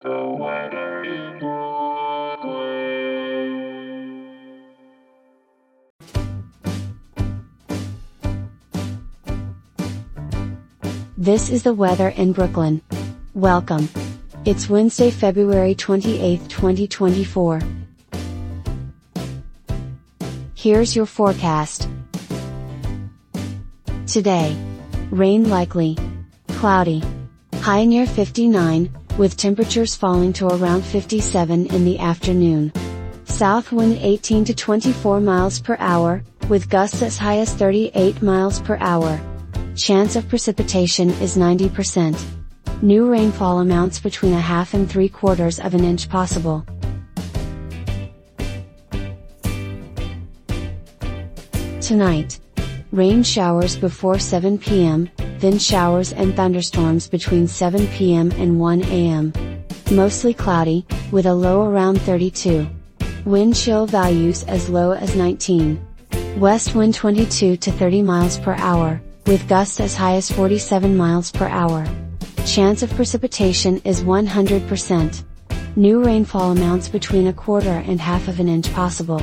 This is the weather in Brooklyn. Welcome. It's Wednesday, February 28, 2024. Here's your forecast. Today. Rain likely. Cloudy. High near 59, with temperatures falling to around 57 in the afternoon. South wind 18 to 24 miles per hour, with gusts as high as 38 miles per hour. Chance of precipitation is 90%. New rainfall amounts between a half and three quarters of an inch possible. Tonight. Rain showers before 7 p.m., then showers and thunderstorms between 7 p.m. and 1 a.m. Mostly cloudy, with a low around 32. Wind chill values as low as 19. West wind 22 to 30 miles per hour, with gusts as high as 47 miles per hour. Chance of precipitation is 100%. New rainfall amounts between a quarter and half of an inch possible.